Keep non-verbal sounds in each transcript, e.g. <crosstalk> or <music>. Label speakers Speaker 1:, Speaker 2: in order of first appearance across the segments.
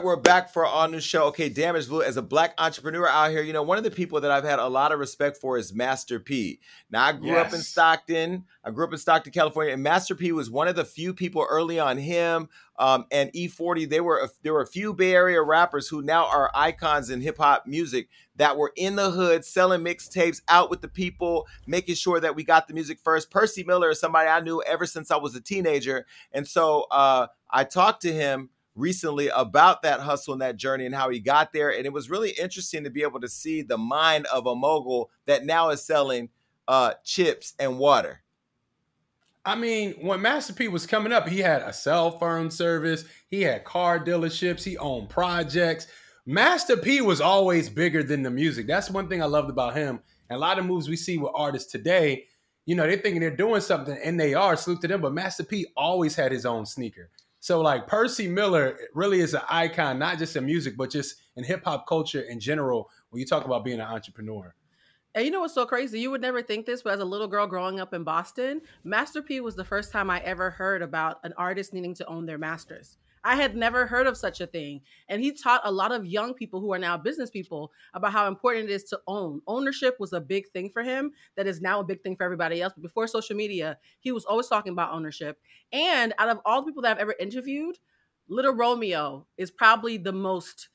Speaker 1: right, we're back for our new show. Okay, Damage Blue, as a black entrepreneur out here, you know, one of the people that I've had a lot of respect for is Master P. Now, I grew up in Stockton. I grew up in Stockton, California, and Master P was one of the few people early on him um, and E-40. They were a, there were a few Bay Area rappers who now are icons in hip hop music that were in the hood selling mixtapes out with the people, making sure that we got the music first. Percy Miller is somebody I knew ever since I was a teenager, and so uh, I talked to him recently about that hustle and that journey and how he got there. And it was really interesting to be able to see the mind of a mogul that now is selling uh, chips and water.
Speaker 2: I mean, when Master P was coming up, he had a cell phone service, he had car dealerships, he owned projects. Master P was always bigger than the music. That's one thing I loved about him. And a lot of moves we see with artists today, you know, they're thinking they're doing something and they are, salute to them, but Master P always had his own sneaker. So like Percy Miller really is an icon, not just in music, but just in hip hop culture in general. When you talk about being an entrepreneur,
Speaker 3: And you know what's so crazy? You would never think this, but as a little girl growing up in Boston, Master P was the first time I ever heard about an artist needing to own their masters. I had never heard of such a thing. And he taught a lot of young people who are now business people about how important it is to own. Ownership was a big thing for him that is now a big thing for everybody else. But before social media, he was always talking about ownership. And out of all the people that I've ever interviewed, Little Romeo is probably the most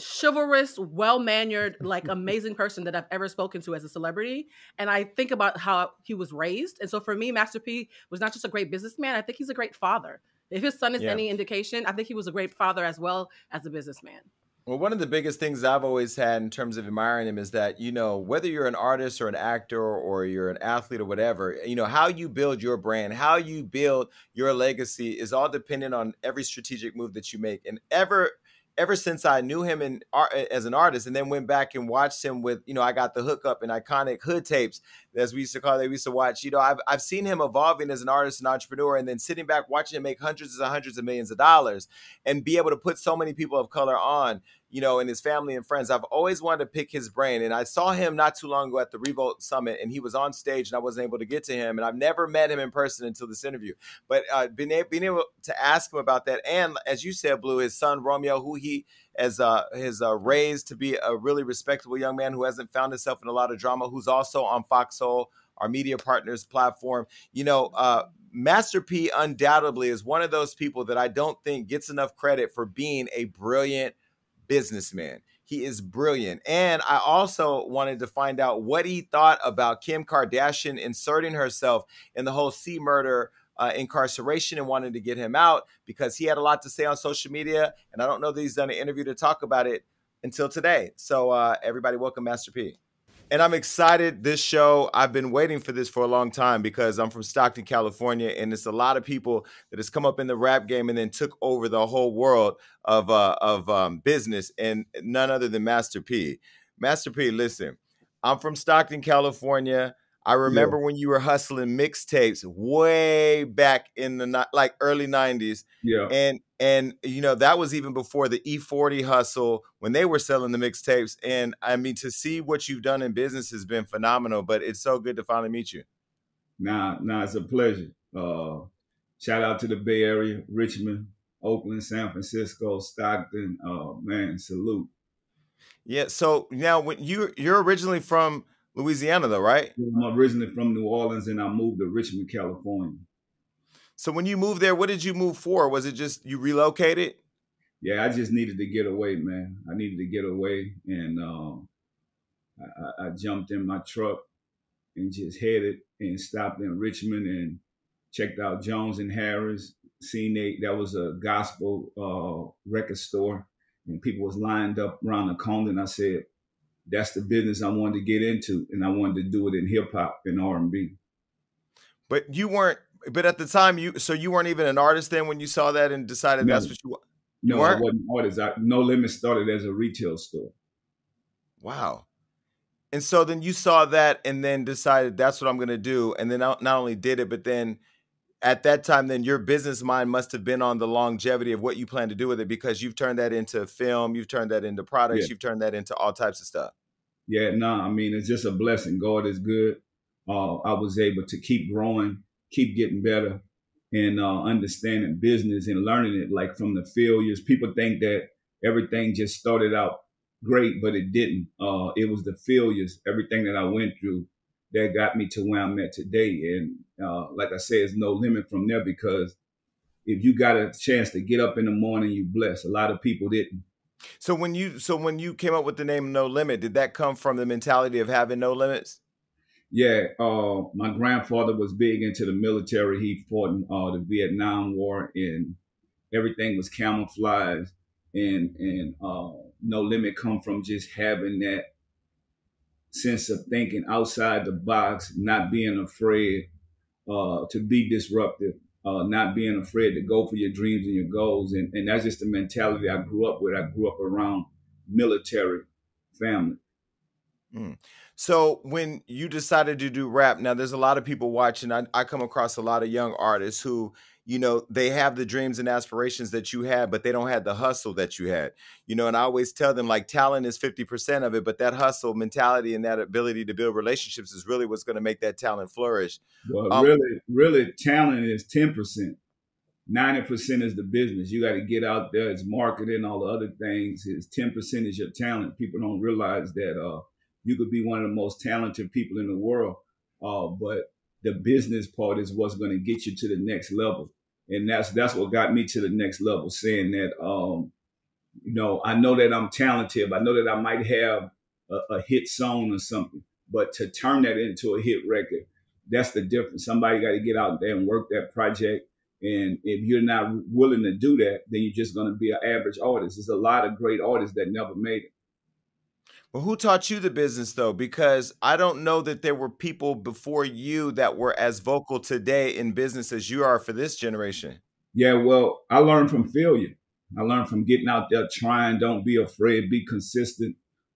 Speaker 3: chivalrous, well mannered, like <laughs> amazing person that I've ever spoken to as a celebrity. And I think about how he was raised. And so for me, Master P was not just a great businessman, I think he's a great father. If his son is
Speaker 1: Yeah.
Speaker 3: any indication, I think he was a great father as well as a businessman.
Speaker 1: Well, one of the biggest things I've always had in terms of admiring him is that, you know, whether you're an artist or an actor or you're an athlete or whatever, you know, how you build your brand, how you build your legacy is all dependent on every strategic move that you make. And ever ever since I knew him in as an artist and then went back and watched him with, you know, I got the hookup and iconic hood tapes, as we used to call it, we used to watch, you know, I've, I've seen him evolving as an artist and entrepreneur and then sitting back watching him make hundreds and hundreds of millions of dollars and be able to put so many people of color on you know, and his family and friends. I've always wanted to pick his brain. And I saw him not too long ago at the Revolt Summit, and he was on stage, and I wasn't able to get to him. And I've never met him in person until this interview. But uh, being, a- being able to ask him about that, and as you said, Blue, his son Romeo, who he has uh, has uh, raised to be a really respectable young man who hasn't found himself in a lot of drama, who's also on Fox Soul, our media partners platform. You know, uh, Master P undoubtedly is one of those people that I don't think gets enough credit for being a brilliant businessman. He is brilliant. And I also wanted to find out what he thought about Kim Kardashian inserting herself in the whole C-Murder uh, incarceration and wanted to get him out because he had a lot to say on social media. And I don't know that he's done an interview to talk about it until today. So, uh, everybody, welcome Master P. And I'm excited this show. I've been waiting for this for a long time because I'm from Stockton, California, and it's a lot of people that has come up in the rap game and then took over the whole world of uh, of um, business, and none other than Master P. Master P, listen, I'm from Stockton, California. I remember when you were hustling mixtapes way back in the like early '90s,
Speaker 4: Yeah.
Speaker 1: and and you know that was even before the E-40 hustle when they were selling the mixtapes. And I mean, to see what you've done in business has been phenomenal. But it's so good to finally meet you.
Speaker 4: Now, now it's a pleasure. Uh, shout out to the Bay Area, Richmond, Oakland, San Francisco, Stockton. Uh, man, salute.
Speaker 1: Yeah. So now, when you you're originally from Louisiana, though, right?
Speaker 4: I'm originally from New Orleans, and I moved to Richmond, California.
Speaker 1: So when you moved there, what did you move for? Was it just you relocated?
Speaker 4: Yeah, I just needed to get away, man. I needed to get away, and um, I, I jumped in my truck and just headed and stopped in Richmond and checked out Jones and Harris. Seen they, that was a gospel uh, record store, and people was lined up around the corner. And I said, "That's the business I wanted to get into, and I wanted to do it in hip hop and R and B."
Speaker 1: But you weren't. But at the time, you so you weren't even an artist then when you saw that and decided
Speaker 4: No.
Speaker 1: that's what you. wa- You
Speaker 4: No, I wasn't an artist. I, no Limit started as a retail store.
Speaker 1: Wow. And so then you saw that and then decided that's what I'm going to do. And then not not only did it, but then at that time, then your business mind must have been on the longevity of what you plan to do with it because you've turned that into film, you've turned that into products,
Speaker 4: Yeah.
Speaker 1: you've turned that into all types of stuff.
Speaker 4: Yeah, no, I mean it's just a blessing. God is good. Uh, I was able to keep growing, keep getting better, and uh, understanding business and learning it like from the failures. People think that everything just started out great, but it didn't. Uh, it was the failures, everything that I went through, that got me to where I'm at today. And uh, like I said, it's no limit from there because if you got a chance to get up in the morning, you blessed. A lot of people didn't.
Speaker 1: So when you so when you came up with the name No Limit, did that come from the mentality of having no limits?
Speaker 4: Yeah, uh, my grandfather was big into the military. He fought in uh, the Vietnam War, and everything was camouflaged. And and uh, no limit come from just having that sense of thinking outside the box, not being afraid uh, to be disruptive, uh, not being afraid to go for your dreams and your goals. And, and that's just the mentality I grew up with. I grew up around military family.
Speaker 1: So when you decided to do rap, now there's a lot of people watching. I, I come across a lot of young artists who, you know, they have the dreams and aspirations that you had, but they don't have the hustle that you had. You know, and I always tell them like talent is 50% of it, but that hustle mentality and that ability to build relationships is really what's going to make that talent flourish.
Speaker 4: Well,
Speaker 1: Um,
Speaker 4: really, really, talent is ten percent. Ninety percent is the business. You got to get out there. It's marketing, all the other things. Is ten percent is your talent. People don't realize that uh, you could be one of the most talented people in the world, uh, but the business part is what's going to get you to the next level. And that's that's what got me to the next level. Saying that, um, you know, I know that I'm talented. I know that I might have a, a hit song or something, but to turn that into a hit record that's the difference. Somebody got to get out there and work that project. And if you're not willing to do that, then you're just going to be an average artist. There's a lot of great artists that never made it.
Speaker 1: Well, who taught you the business though? Because I don't know that there were people before you that were as vocal today in business as you are for this generation.
Speaker 4: Yeah, well, I learned from failure. I learned from getting out there, trying. Don't be afraid. Be consistent.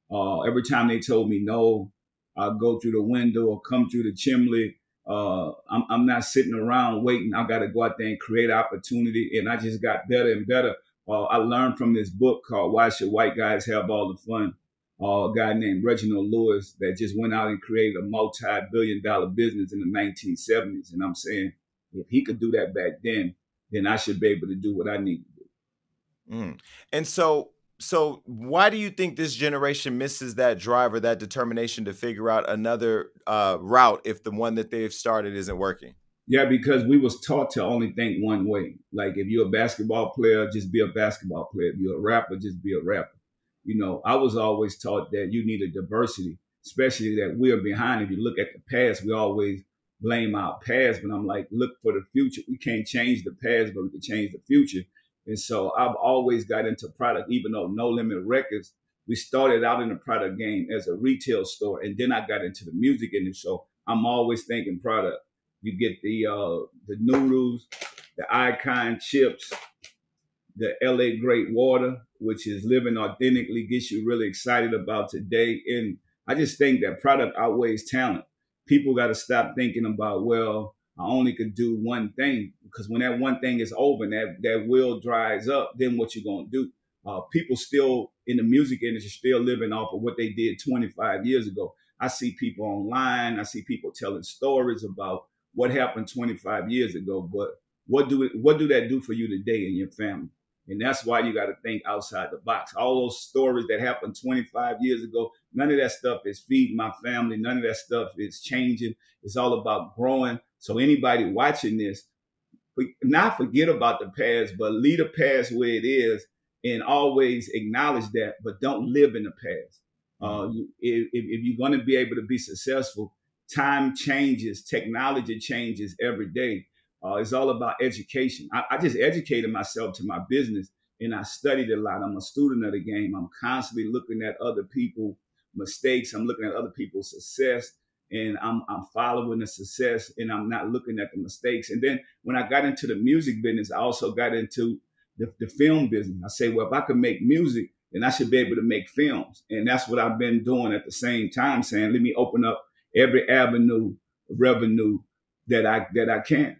Speaker 4: Uh, every time they told me no, I go through the window or come through the chimney. Uh, I'm, I'm not sitting around waiting. I got to go out there and create opportunity. And I just got better and better. Uh, I learned from this book called Why Should White Guys Have All the Fun? Uh, a guy named Reginald Lewis that just went out and created a multi-billion dollar business in the 1970s. And I'm saying, if he could do that back then, then I should be able to do what I need to do.
Speaker 1: Mm. And so, so why do you think this generation misses that drive or that determination to figure out another uh, route if the one that they've started isn't working?
Speaker 4: Yeah, because we was taught to only think one way. Like if you're a basketball player, just be a basketball player. If you're a rapper, just be a rapper. You know, I was always taught that you need a diversity, especially that we're behind. If you look at the past, we always blame our past, but I'm like, look for the future. We can't change the past, but we can change the future. And so I've always got into product, even though No Limit Records, we started out in the product game as a retail store, and then I got into the music industry. So I'm always thinking product. You get the uh, the noodles, the icon chips, the LA Great Water, which is living authentically, gets you really excited about today. And I just think that product outweighs talent. People got to stop thinking about, well, I only could do one thing because when that one thing is over and that, that will dries up, then what you gonna do? Uh, people still in the music industry still living off of what they did 25 years ago. I see people online. I see people telling stories about what happened 25 years ago. But what do it, what do that do for you today and your family? And that's why you got to think outside the box. All those stories that happened 25 years ago, none of that stuff is feeding my family. None of that stuff is changing. It's all about growing. So anybody watching this, not forget about the past, but leave the past where it is and always acknowledge that, but don't live in the past. Uh, if, if you're going to be able to be successful, time changes, technology changes every day. Uh, it's all about education. I, I, just educated myself to my business and I studied a lot. I'm a student of the game. I'm constantly looking at other people' mistakes. I'm looking at other people's success and I'm, I'm following the success and I'm not looking at the mistakes. And then when I got into the music business, I also got into the, the film business. I say, well, if I could make music, then I should be able to make films. And that's what I've been doing at the same time, saying, let me open up every avenue of revenue that I that I can.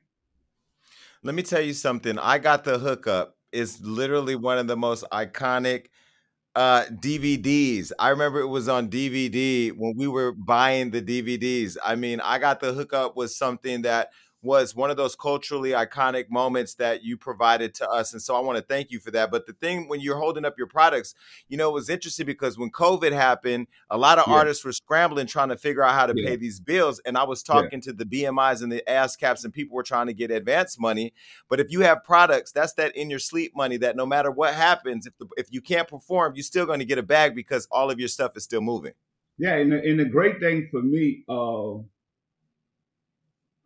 Speaker 1: Let me tell you something. I got the hookup. It's literally one of the most iconic uh DVDs. I remember it was on DVD when we were buying the DVDs. I mean, I got the hookup was something that was one of those culturally iconic moments that you provided to us. And so I want to thank you for that. But the thing when you're holding up your products, you know, it was interesting because when COVID happened, a lot of yeah. artists were scrambling trying to figure out how to yeah. pay these bills. And I was talking yeah. to the BMIs and the ASCAPs, and people were trying to get advance money. But if you have products, that's that in your sleep money that no matter what happens, if the, if you can't perform, you're still going to get a bag because all of your stuff is still moving.
Speaker 4: Yeah, and the, and the great thing for me, uh,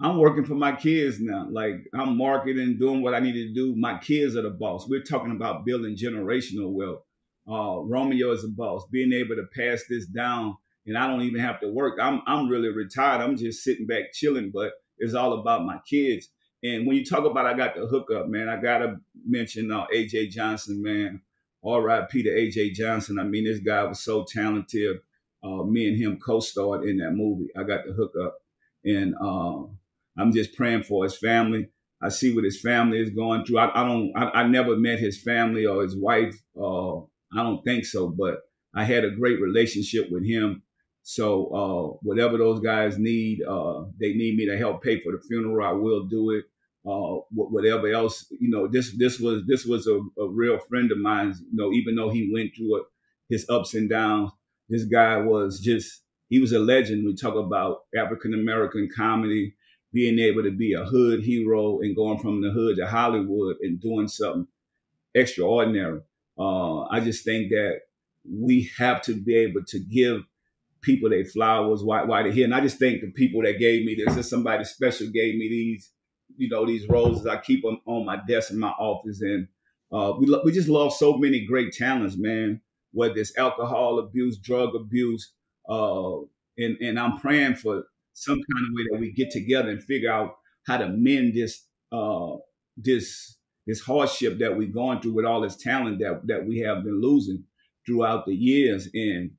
Speaker 4: I'm working for my kids now. Like I'm marketing, doing what I need to do. My kids are the boss. We're talking about building generational wealth. Uh, Romeo is a boss. Being able to pass this down, and I don't even have to work. I'm I'm really retired. I'm just sitting back chilling. But it's all about my kids. And when you talk about I got the hookup, man, I gotta mention uh, AJ Johnson, man. All right, Peter AJ Johnson. I mean, this guy was so talented. Uh, me and him co-starred in that movie. I got the hookup, and uh, I'm just praying for his family. I see what his family is going through. I, I don't. I, I, never met his family or his wife. Uh, I don't think so, but I had a great relationship with him. So uh, whatever those guys need, uh, they need me to help pay for the funeral. I will do it. Uh, whatever else, you know, this this was this was a, a real friend of mine. You know, even though he went through it, his ups and downs, this guy was just he was a legend. We talk about African American comedy being able to be a hood hero and going from the hood to Hollywood and doing something extraordinary. Uh, I just think that we have to be able to give people their flowers while, while they're here. And I just think the people that gave me this, is somebody special gave me these, you know, these roses. I keep them on my desk in my office. And uh, we, lo- we just love so many great talents, man, whether it's alcohol abuse, drug abuse. Uh, and, and I'm praying for some kind of way that we get together and figure out how to mend this uh, this this hardship that we're going through with all this talent that that we have been losing throughout the years. And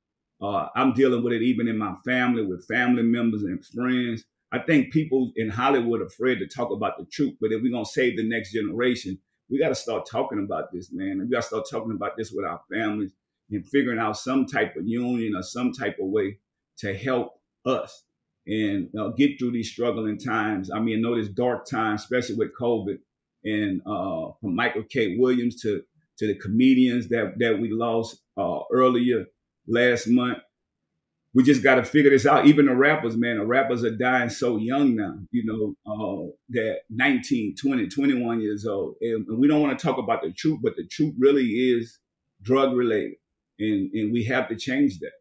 Speaker 4: uh, I'm dealing with it even in my family with family members and friends. I think people in Hollywood are afraid to talk about the truth, but if we're gonna save the next generation, we got to start talking about this, man. We got to start talking about this with our families and figuring out some type of union or some type of way to help us and uh, get through these struggling times. I mean, I know this dark time, especially with COVID, and uh, from Michael K. Williams to to the comedians that that we lost uh, earlier last month. We just got to figure this out. Even the rappers, man, the rappers are dying so young now, you know, uh, that 19, 20, 21 years old. And, and we don't want to talk about the truth, but the truth really is drug related. And, and we have to change that.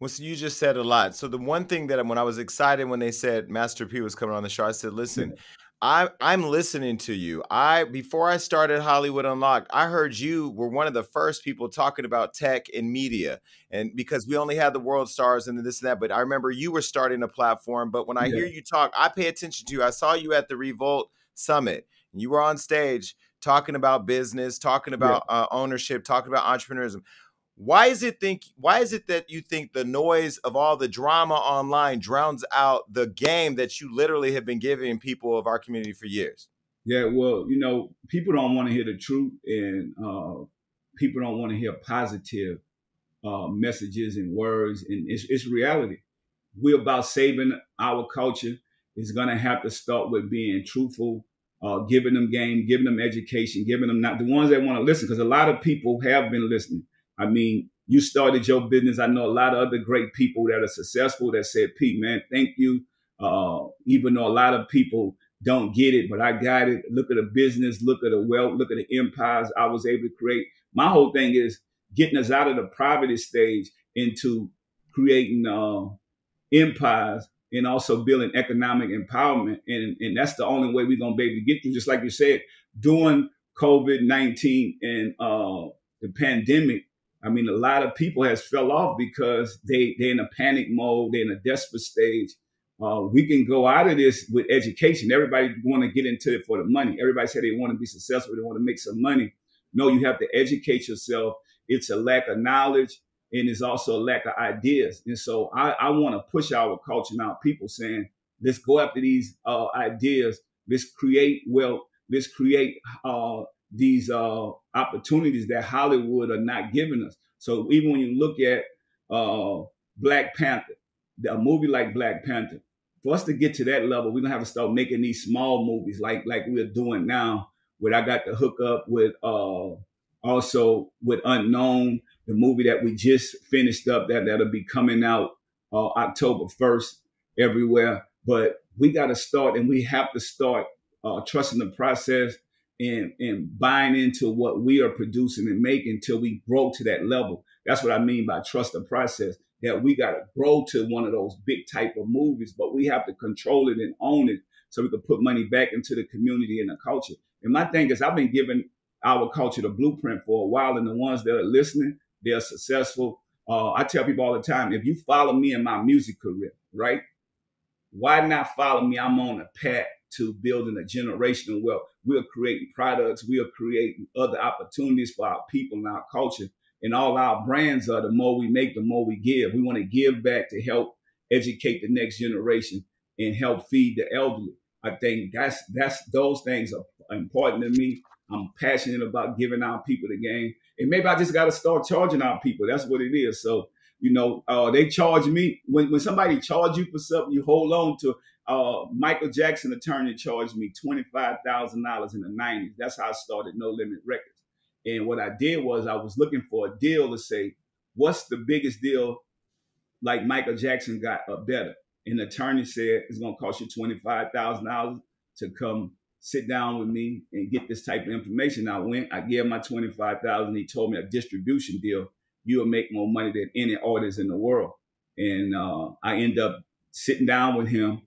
Speaker 1: Well, so you just said a lot. So the one thing that when I was excited when they said Master P was coming on the show, I said, "Listen, I I'm listening to you. I before I started Hollywood Unlocked, I heard you were one of the first people talking about tech and media, and because we only had the world stars and this and that. But I remember you were starting a platform. But when I yeah. hear you talk, I pay attention to you. I saw you at the Revolt Summit. You were on stage talking about business, talking about yeah. uh, ownership, talking about entrepreneurship why is it think why is it that you think the noise of all the drama online drowns out the game that you literally have been giving people of our community for years?
Speaker 4: Yeah well you know people don't want to hear the truth and uh, people don't want to hear positive uh, messages and words and it's, it's reality. We're about saving our culture. It's going to have to start with being truthful uh, giving them game giving them education giving them not the ones that want to listen because a lot of people have been listening I mean, you started your business. I know a lot of other great people that are successful that said, Pete, man, thank you. Uh, even though a lot of people don't get it, but I got it. Look at the business, look at the wealth, look at the empires I was able to create. My whole thing is getting us out of the poverty stage into creating uh, empires and also building economic empowerment. And, and that's the only way we're going to be able to get through. Just like you said, during COVID 19 and uh, the pandemic, I mean, a lot of people has fell off because they, they're in a panic mode, they're in a desperate stage. Uh, we can go out of this with education. Everybody want to get into it for the money. Everybody said they want to be successful. They want to make some money. No, you have to educate yourself. It's a lack of knowledge and it's also a lack of ideas. And so I, I want to push our culture now, people saying, let's go after these uh, ideas. Let's create wealth. Let's create uh, these uh, opportunities that Hollywood are not giving us. So even when you look at uh, Black Panther, a movie like Black Panther, for us to get to that level, we're gonna have to start making these small movies like like we're doing now. Where I got to hook up with uh, also with Unknown, the movie that we just finished up that that'll be coming out uh, October 1st everywhere. But we got to start and we have to start uh, trusting the process and, and buying into what we are producing and making until we grow to that level. That's what I mean by trust the process. That we got to grow to one of those big type of movies, but we have to control it and own it so we can put money back into the community and the culture. And my thing is, I've been giving our culture the blueprint for a while, and the ones that are listening, they're successful. Uh, I tell people all the time, if you follow me in my music career, right? Why not follow me? I'm on a path to building a generational wealth. We're creating products. We are creating other opportunities for our people and our culture. And all our brands are the more we make, the more we give. We want to give back to help educate the next generation and help feed the elderly. I think that's that's those things are important to me. I'm passionate about giving our people the game. And maybe I just got to start charging our people. That's what it is. So, you know, uh, they charge me when, when somebody charge you for something, you hold on to. Uh, Michael Jackson attorney charged me $25,000 in the 90s. That's how I started No Limit Records. And what I did was I was looking for a deal to say, what's the biggest deal like Michael Jackson got a better? And the attorney said it's going to cost you $25,000 to come sit down with me and get this type of information. I went, I gave my 25,000. He told me a distribution deal. You'll make more money than any artist in the world. And uh, I end up sitting down with him.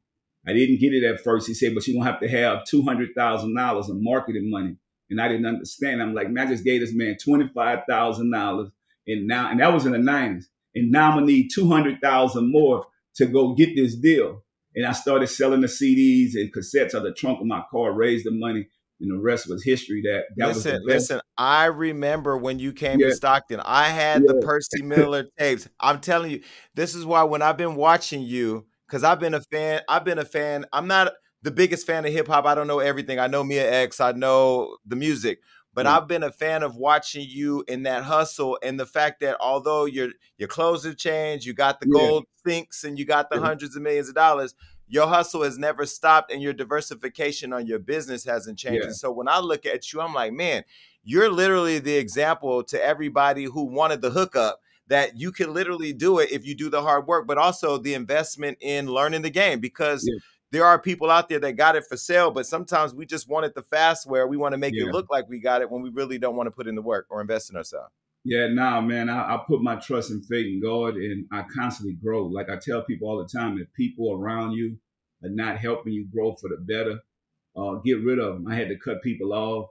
Speaker 4: I didn't get it at first. He said, but you're going to have to have $200,000 in marketing money. And I didn't understand. I'm like, man, I just gave this man $25,000. And now, and that was in the 90s. And now I'm going to need 200,000 more to go get this deal. And I started selling the CDs and cassettes out of the trunk of my car, raised the money, and the rest was history. That that
Speaker 1: listen,
Speaker 4: was
Speaker 1: listen. I remember when you came
Speaker 4: Yeah.
Speaker 1: to Stockton. I had the Percy Miller tapes. I'm telling you, this is why when I've been watching you, because I've been a fan. I've been a fan. I'm not the biggest fan of hip hop. I don't know everything. I know Mia X. I know the music. But
Speaker 4: Mm.
Speaker 1: I've been a fan of watching you in that hustle and the fact that although your your clothes have changed, you got the
Speaker 4: Yeah.
Speaker 1: gold sinks and you got the hundreds of millions of dollars, your hustle has never stopped and your diversification on your business hasn't changed.
Speaker 4: Yeah.
Speaker 1: And so when I look at you, I'm like, man, you're literally the example to everybody who wanted the hookup that you can literally do it if you do the hard work, but also the investment in learning the game because
Speaker 4: Yeah.
Speaker 1: there are people out there that got it for sale, but sometimes we just want it the fast where we want to make
Speaker 4: Yeah.
Speaker 1: it look like we got it when we really don't want to put in the work or invest in ourselves.
Speaker 4: Yeah, nah, man. I, I put my trust and faith in God, and I constantly grow. Like I tell people all the time, if people around you are not helping you grow for the better, uh, get rid of them. I had to cut people off.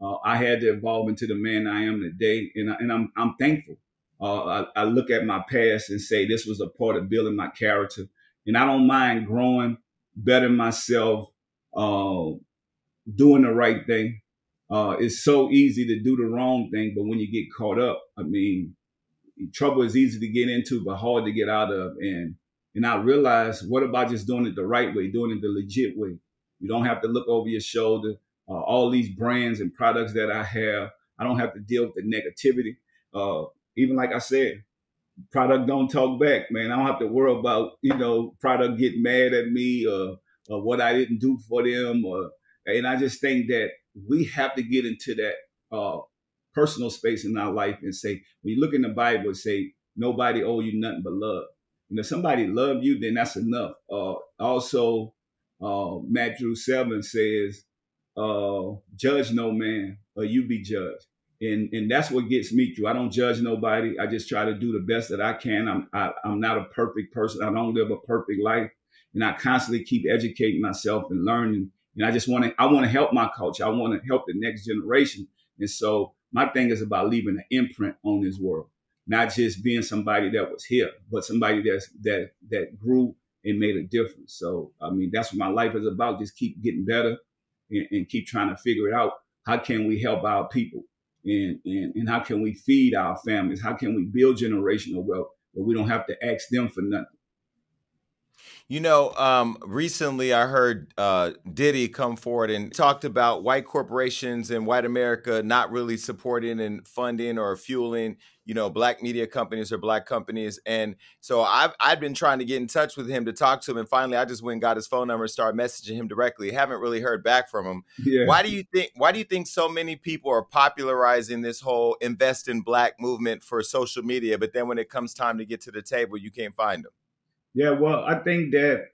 Speaker 4: Uh, I had to evolve into the man I am today, and I, and I'm I'm thankful. Uh, I, I look at my past and say this was a part of building my character, and I don't mind growing, bettering myself, uh, doing the right thing. Uh, it's so easy to do the wrong thing, but when you get caught up, I mean, trouble is easy to get into, but hard to get out of. And and I realized, what about just doing it the right way, doing it the legit way? You don't have to look over your shoulder. Uh, all these brands and products that I have, I don't have to deal with the negativity. Uh, even like I said, product don't talk back, man. I don't have to worry about you know product getting mad at me or, or what I didn't do for them. Or and I just think that we have to get into that uh, personal space in our life and say, when you look in the Bible, it say nobody owe you nothing but love. And if somebody love you, then that's enough. Uh, also, uh, Matthew seven says, uh, "Judge no man, or you be judged." And and that's what gets me through. I don't judge nobody. I just try to do the best that I can. I'm I, am i am not a perfect person. I don't live a perfect life, and I constantly keep educating myself and learning. And I just want to I want to help my culture. I want to help the next generation. And so my thing is about leaving an imprint on this world, not just being somebody that was here, but somebody that's that that grew and made a difference. So I mean that's what my life is about. Just keep getting better and, and keep trying to figure it out. How can we help our people? And, and, and how can we feed our families? How can we build generational wealth where we don't have to ask them for nothing?
Speaker 1: You know, um, recently I heard uh, Diddy come forward and talked about white corporations and white America not really supporting and funding or fueling, you know, black media companies or black companies. And so I've I've been trying to get in touch with him to talk to him, and finally I just went and got his phone number and started messaging him directly. Haven't really heard back from him. Yeah. Why do you think Why do you think so many people are popularizing this whole invest in black movement for social media, but then when it comes time to get to the table, you can't find them?
Speaker 4: Yeah, well, I think that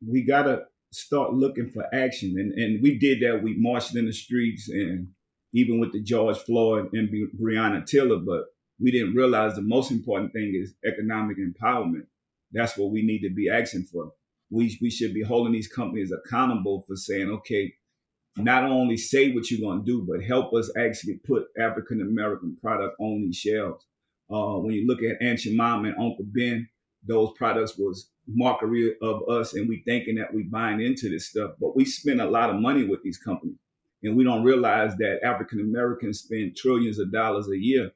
Speaker 4: we gotta start looking for action, and and we did that. We marched in the streets, and even with the George Floyd and Breonna Taylor, but we didn't realize the most important thing is economic empowerment. That's what we need to be asking for. We we should be holding these companies accountable for saying, okay, not only say what you're going to do, but help us actually put African American product on these shelves. Uh, when you look at Aunt Mom and Uncle Ben, those products was mockery of us and we thinking that we buying into this stuff but we spend a lot of money with these companies. And we don't realize that african americans spend trillions of dollars a year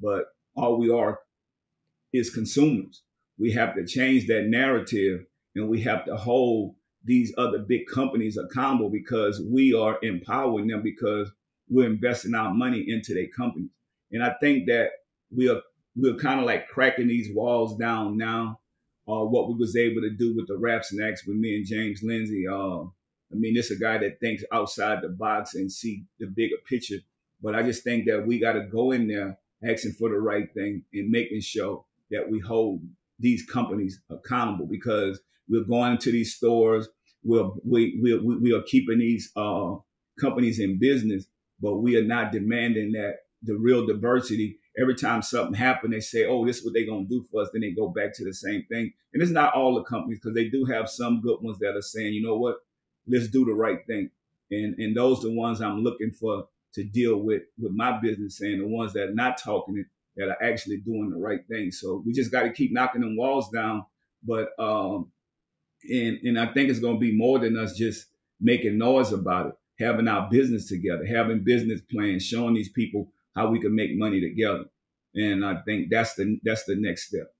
Speaker 4: but all we are is consumers. We have to change that narrative and we have to hold these other big companies accountable because we are empowering them because we're investing our money into their companies. And i think that we are we're kind of like cracking these walls down now. Uh, what we was able to do with the rap snacks with me and James Lindsey. Uh, I mean, this a guy that thinks outside the box and see the bigger picture. But I just think that we got to go in there asking for the right thing and making sure that we hold these companies accountable because we're going to these stores. We're, we, we, we, are keeping these uh, companies in business, but we are not demanding that the real diversity every time something happened, they say, "Oh, this is what they're gonna do for us." Then they go back to the same thing. And it's not all the companies because they do have some good ones that are saying, "You know what? Let's do the right thing." And and those are the ones I'm looking for to deal with with my business, and the ones that are not talking it that are actually doing the right thing. So we just got to keep knocking them walls down. But um, and and I think it's gonna be more than us just making noise about it. Having our business together, having business plans, showing these people how we can make money together. And I think that's the that's the next step.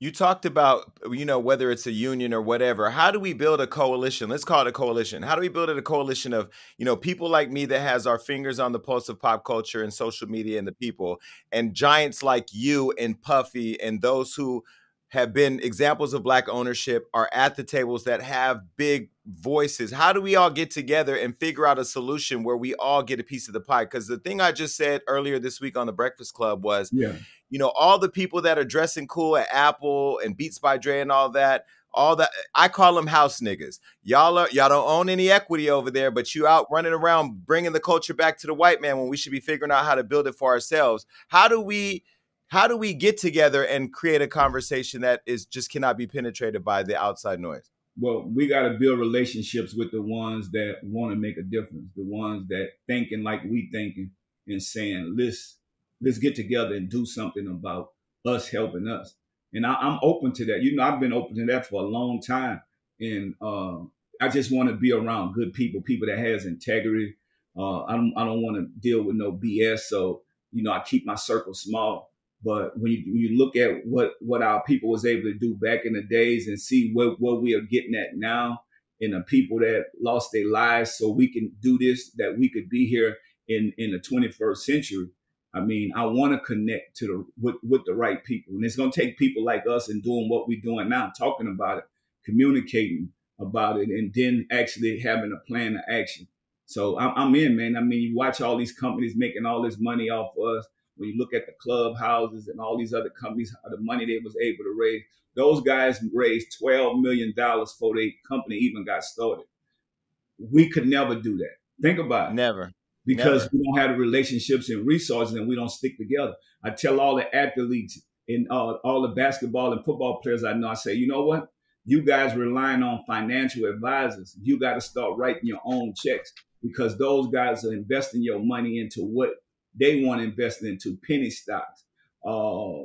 Speaker 1: You talked about, you know, whether it's a union or whatever. How do we build a coalition? Let's call it a coalition. How do we build it a coalition of, you know, people like me that has our fingers on the pulse of pop culture and social media and the people, and giants like you and Puffy and those who have been examples of black ownership are at the tables that have big voices. How do we all get together and figure out a solution where we all get a piece of the pie? Because the thing i just said earlier this week on the breakfast club was yeah. you know all the people that are dressing cool at apple and beats by dre and all that all that i call them house niggas. Y'all are y'all don't own any equity over there but you out running around bringing the culture back to the white man when we should be figuring out how to build it for ourselves. How do we how do we get together and create a conversation that is just cannot be penetrated by the outside noise?
Speaker 4: Well, we got to build relationships with the ones that want to make a difference, the ones that thinking like we thinking and saying, let's let's get together and do something about us helping us. And I, am open to that. You know, I've been open to that for a long time, and uh, I just want to be around good people, people that has integrity. Uh, I don't I don't want to deal with no BS. So you know, I keep my circle small. But when you, when you look at what, what our people was able to do back in the days and see what, what we are getting at now and the people that lost their lives so we can do this, that we could be here in, in the 21st century. I mean, I want to connect to the with, with the right people. And it's to take people like us and doing what we're doing now, talking about it, communicating about it, and then actually having a plan of action. So I'm, I'm in, man. I mean, you watch all these companies making all this money off of us when you look at the clubhouses and all these other companies, the money they was able to raise, those guys raised twelve million dollars before their company even got started. We could never do that. Think about it.
Speaker 1: Never.
Speaker 4: because
Speaker 1: Never.
Speaker 4: we don't have the relationships and resources and we don't stick together. I tell all the athletes and uh, all the basketball and football players I know, I say, you know what? You guys relying on financial advisors. You got to start writing your own checks because those guys are investing your money into what they want to invest into penny stocks. Uh,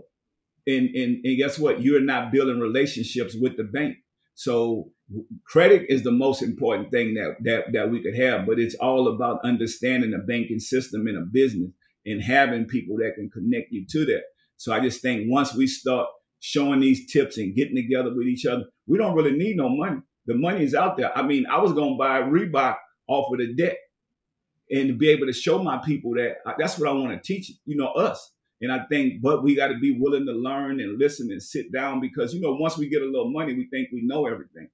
Speaker 4: and, and, and guess what? You're not building relationships with the bank. So credit is the most important thing that, that, that we could have, but it's all about understanding the banking system in a business and having people that can connect you to that. So I just think once we start showing these tips and getting together with each other, we don't really need no money. The money is out there. I mean, I was going to buy Reebok off of the debt and to be able to show my people that uh, that's what I want to teach, you know, us. And I think, but we got to be willing to learn and listen and sit down because, you know, once we get a little money, we think we know everything.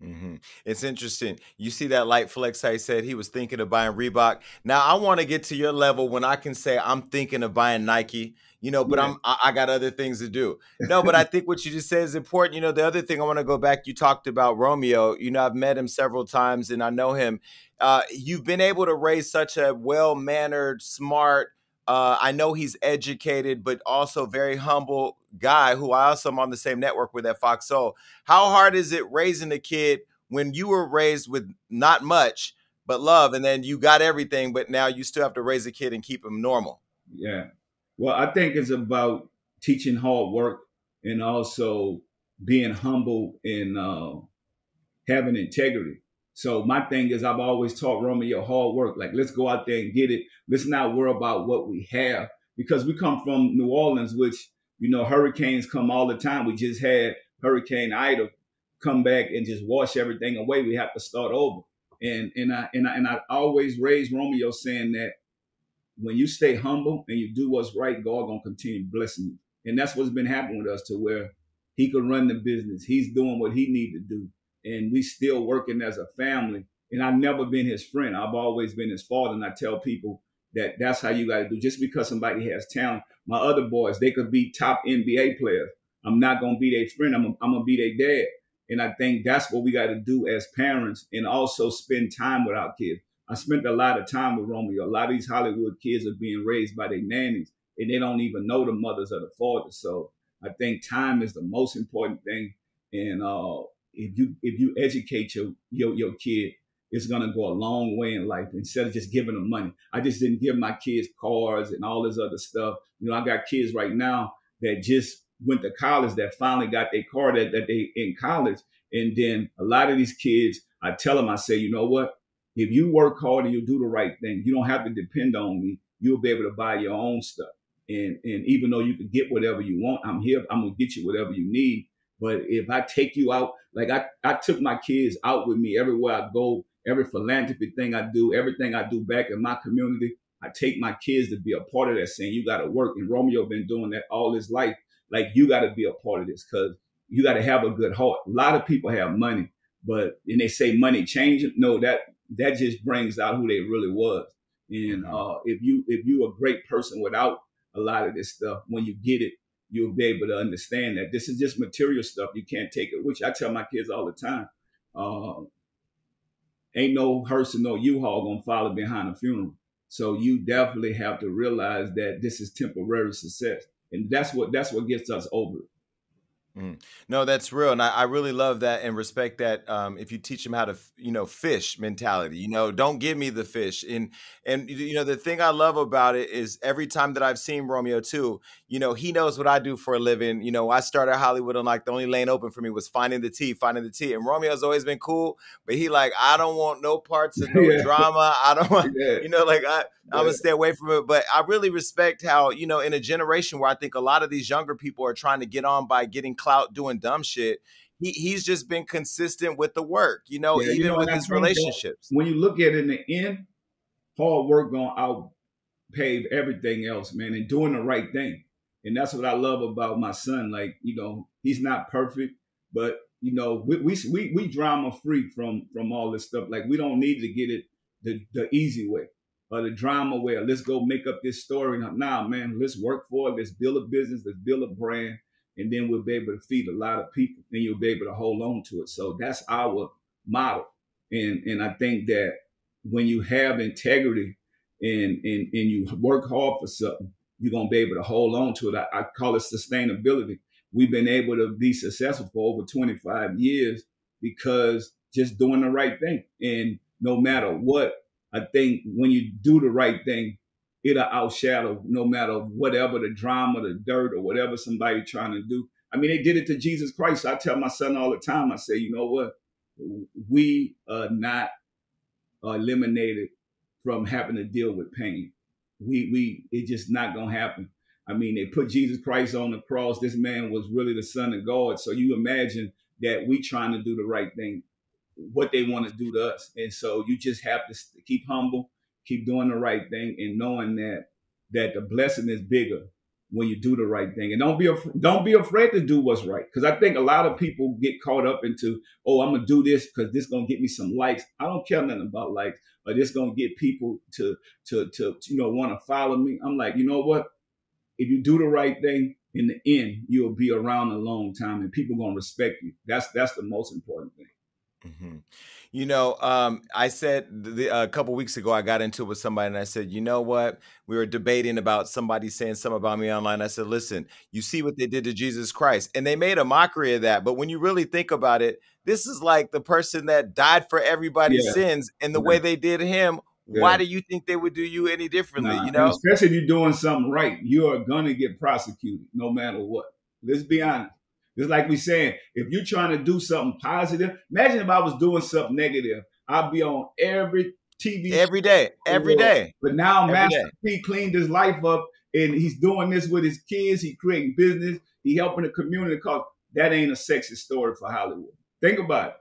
Speaker 1: hmm It's interesting. You see that light flex I said he was thinking of buying Reebok. Now I want to get to your level when I can say I'm thinking of buying Nike, you know, but
Speaker 4: Yeah.
Speaker 1: I'm I, I got other things to do. No, but I <laughs> think what you just said is important. You know, the other thing I want to go back, you talked about Romeo. You know, I've met him several times and I know him. Uh, you've been able to raise such a well-mannered, smart, uh, I know he's educated, but also very humble guy who I also am on the same network with at Fox Soul. How hard is it raising a kid when you were raised with not much but love, and then you got everything, but now you still have to raise a kid and keep him normal?
Speaker 4: Yeah. Well, I think it's about teaching hard work and also being humble and uh, having integrity. So my thing is, I've always taught Romeo hard work. Like, let's go out there and get it. Let's not worry about what we have because we come from New Orleans, which you know hurricanes come all the time. We just had Hurricane Ida come back and just wash everything away. We have to start over. And and I and I, and I always raise Romeo saying that when you stay humble and you do what's right, God gonna continue blessing you. And that's what's been happening with us to where he could run the business. He's doing what he need to do. And we still working as a family. And I've never been his friend. I've always been his father. And I tell people that that's how you got to do. Just because somebody has talent, my other boys, they could be top NBA players. I'm not going to be their friend. I'm, I'm going to be their dad. And I think that's what we got to do as parents and also spend time with our kids. I spent a lot of time with Romeo. A lot of these Hollywood kids are being raised by their nannies and they don't even know the mothers or the fathers. So I think time is the most important thing. And uh, if you if you educate your your, your kid, it's gonna go a long way in life instead of just giving them money. I just didn't give my kids cars and all this other stuff. You know, I got kids right now that just went to college that finally got their car that, that they in college. And then a lot of these kids, I tell them, I say, you know what? If you work hard and you do the right thing, you don't have to depend on me. You'll be able to buy your own stuff. And and even though you can get whatever you want, I'm here. I'm gonna get you whatever you need. But if I take you out, like I, I took my kids out with me everywhere I go, every philanthropy thing I do, everything I do back in my community, I take my kids to be a part of that saying you gotta work. And Romeo been doing that all his life. Like you gotta be a part of this because you gotta have a good heart. A lot of people have money, but and they say money changes. No, that that just brings out who they really was. And uh, if you if you a great person without a lot of this stuff, when you get it, you'll be able to understand that this is just material stuff. You can't take it. Which I tell my kids all the time. Uh, ain't no hearse and no U-Haul gonna follow behind a funeral. So you definitely have to realize that this is temporary success, and that's what that's what gets us over it.
Speaker 1: Mm. No, that's real, and I, I really love that and respect that. Um, if you teach them how to, you know, fish mentality, you know, don't give me the fish. And and you know, the thing I love about it is every time that I've seen Romeo too, you know, he knows what I do for a living. You know, I started Hollywood and like the only lane open for me was finding the tea, finding the tea. And Romeo's always been cool, but he like, I don't want no parts of <laughs> no
Speaker 4: Yeah.
Speaker 1: drama. I don't want,
Speaker 4: Yeah,
Speaker 1: you know, like I, I'm gonna stay away from it. But I really respect how, you know, in a generation where I think a lot of these younger people are trying to get on by getting clout doing dumb shit. He he's just been consistent with the work, you know,
Speaker 4: yeah. You
Speaker 1: even
Speaker 4: know,
Speaker 1: with his
Speaker 4: think that
Speaker 1: relationships.
Speaker 4: when you look at it in the end, hard work gonna outpay everything else, man, and doing the right thing. And that's what I love about my son. Like, you know, he's not perfect, but you know, we we we, we drama free from from all this stuff. Like, we don't need to get it the the easy way or the drama way. Or let's go make up this story. Now, nah, man, let's work for it. Let's build a business. Let's build a brand, and then we'll be able to feed a lot of people, and you'll be able to hold on to it. So that's our model. And and I think that when you have integrity and, and, and you work hard for something, you're going to be able to hold on to it. I, I call it sustainability. We've been able to be successful for over 25 years because just doing the right thing. And no matter what, I think when you do the right thing, it'll outshadow no matter whatever the drama, the dirt, or whatever somebody trying to do. I mean, they did it to Jesus Christ. I tell my son all the time, I say, you know what? We are not eliminated from having to deal with pain. We we it's just not gonna happen. I mean, they put Jesus Christ on the cross. This man was really the son of God. So you imagine that we trying to do the right thing, what they want to do to us. And so you just have to keep humble, keep doing the right thing, and knowing that that the blessing is bigger when you do the right thing. And don't be af- don't be afraid to do what's right. Because I think a lot of people get caught up into, oh, I'm gonna do this because this gonna get me some likes. I don't care nothing about likes, or this gonna get people to to to you know want to follow me. I'm like, you know what? If you do the right thing, in the end, you'll be around a long time, and people gonna respect you. That's that's the most important thing.
Speaker 1: Mm-hmm. You know, um, I said the, a couple weeks ago, I got into it with somebody and I said, you know what? We were debating about somebody saying something about me online. I said, listen, you see what they did to Jesus Christ. And they made a mockery of that. But when you really think about it, this is like the person that died for everybody's
Speaker 4: Yeah.
Speaker 1: sins. And the
Speaker 4: Yeah.
Speaker 1: way they did him,
Speaker 4: Yeah.
Speaker 1: why do you think they would do you any differently?
Speaker 4: Nah,
Speaker 1: you know?
Speaker 4: especially if you're doing something right, you are gonna get prosecuted no matter what. Let's be honest. Just like we saying, if you're trying to do something positive, imagine if I was doing something negative. I'd be on every TV
Speaker 1: Every day, every day.
Speaker 4: But now
Speaker 1: Every
Speaker 4: Master P cleaned his life up and he's doing this with his kids. He creating business. He helping the community cause that ain't a sexy story for Hollywood. Think about it.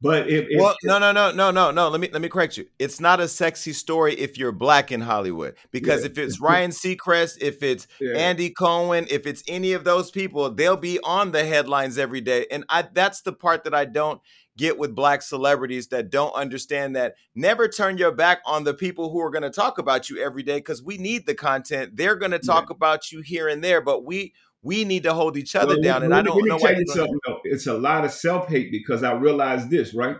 Speaker 4: But if, if
Speaker 1: Well, no, no, no, no, no, no. Let me let me correct you. It's not a sexy story if you're black in Hollywood. Because
Speaker 4: Yeah.
Speaker 1: if it's Ryan Seacrest, if it's <laughs>
Speaker 4: yeah,
Speaker 1: Andy Cohen, if it's any of those people, they'll be on the headlines every day. And I that's the part that I don't get with black celebrities that don't understand that never turn your back on the people who are going to talk about you every day because we need the content. They're going to talk about you here and there, but we we need to hold each other
Speaker 4: Well,
Speaker 1: down. And I don't know why
Speaker 4: you
Speaker 1: you're doing
Speaker 4: something. It's a lot of self hate because I realized this, right?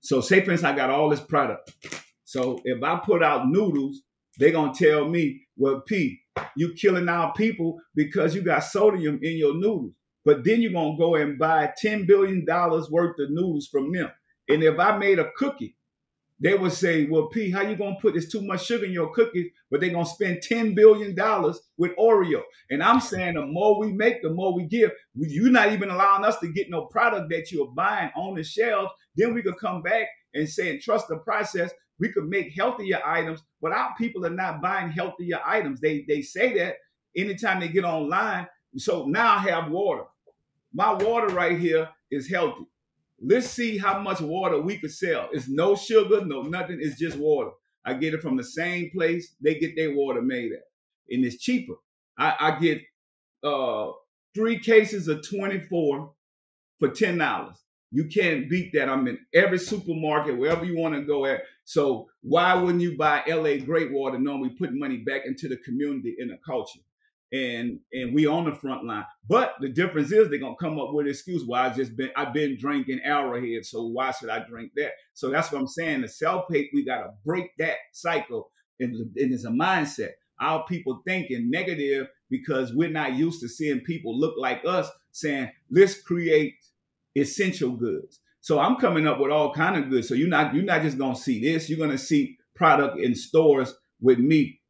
Speaker 4: So, say for instance, I got all this product. So, if I put out noodles, they're gonna tell me, "Well, P, you killing our people because you got sodium in your noodles." But then you're gonna go and buy ten billion dollars worth of noodles from them. And if I made a cookie, they would say, "Well, P, how you gonna put this too much sugar in your cookies?" But they're gonna spend ten billion dollars with Oreo. And I'm saying the more we make, the more we give. You're not even allowing us to get no product that you're buying on the shelves. Then we could come back and say, and trust the process. We could make healthier items, but our people are not buying healthier items. They they say that anytime they get online. So now I have water. My water right here is healthy. Let's see how much water we could sell. It's no sugar, no nothing. It's just water. I get it from the same place they get their water made at, and it's cheaper. I, I get uh, three cases of 24 for ten dollars. You can't beat that. I'm in every supermarket, wherever you want to go at. So why wouldn't you buy LA Great Water knowing we put money back into the community and the culture? And and we on the front line. But the difference is they're gonna come up with an excuse why I just been I've been drinking arrowhead, so why should I drink that? So that's what I'm saying. The self-hate, we gotta break that cycle. And, and it's a mindset. Our people thinking negative because we're not used to seeing people look like us saying, let's create essential goods. So I'm coming up with all kind of goods. So you're not you're not just gonna see this. You're gonna see product in stores with me.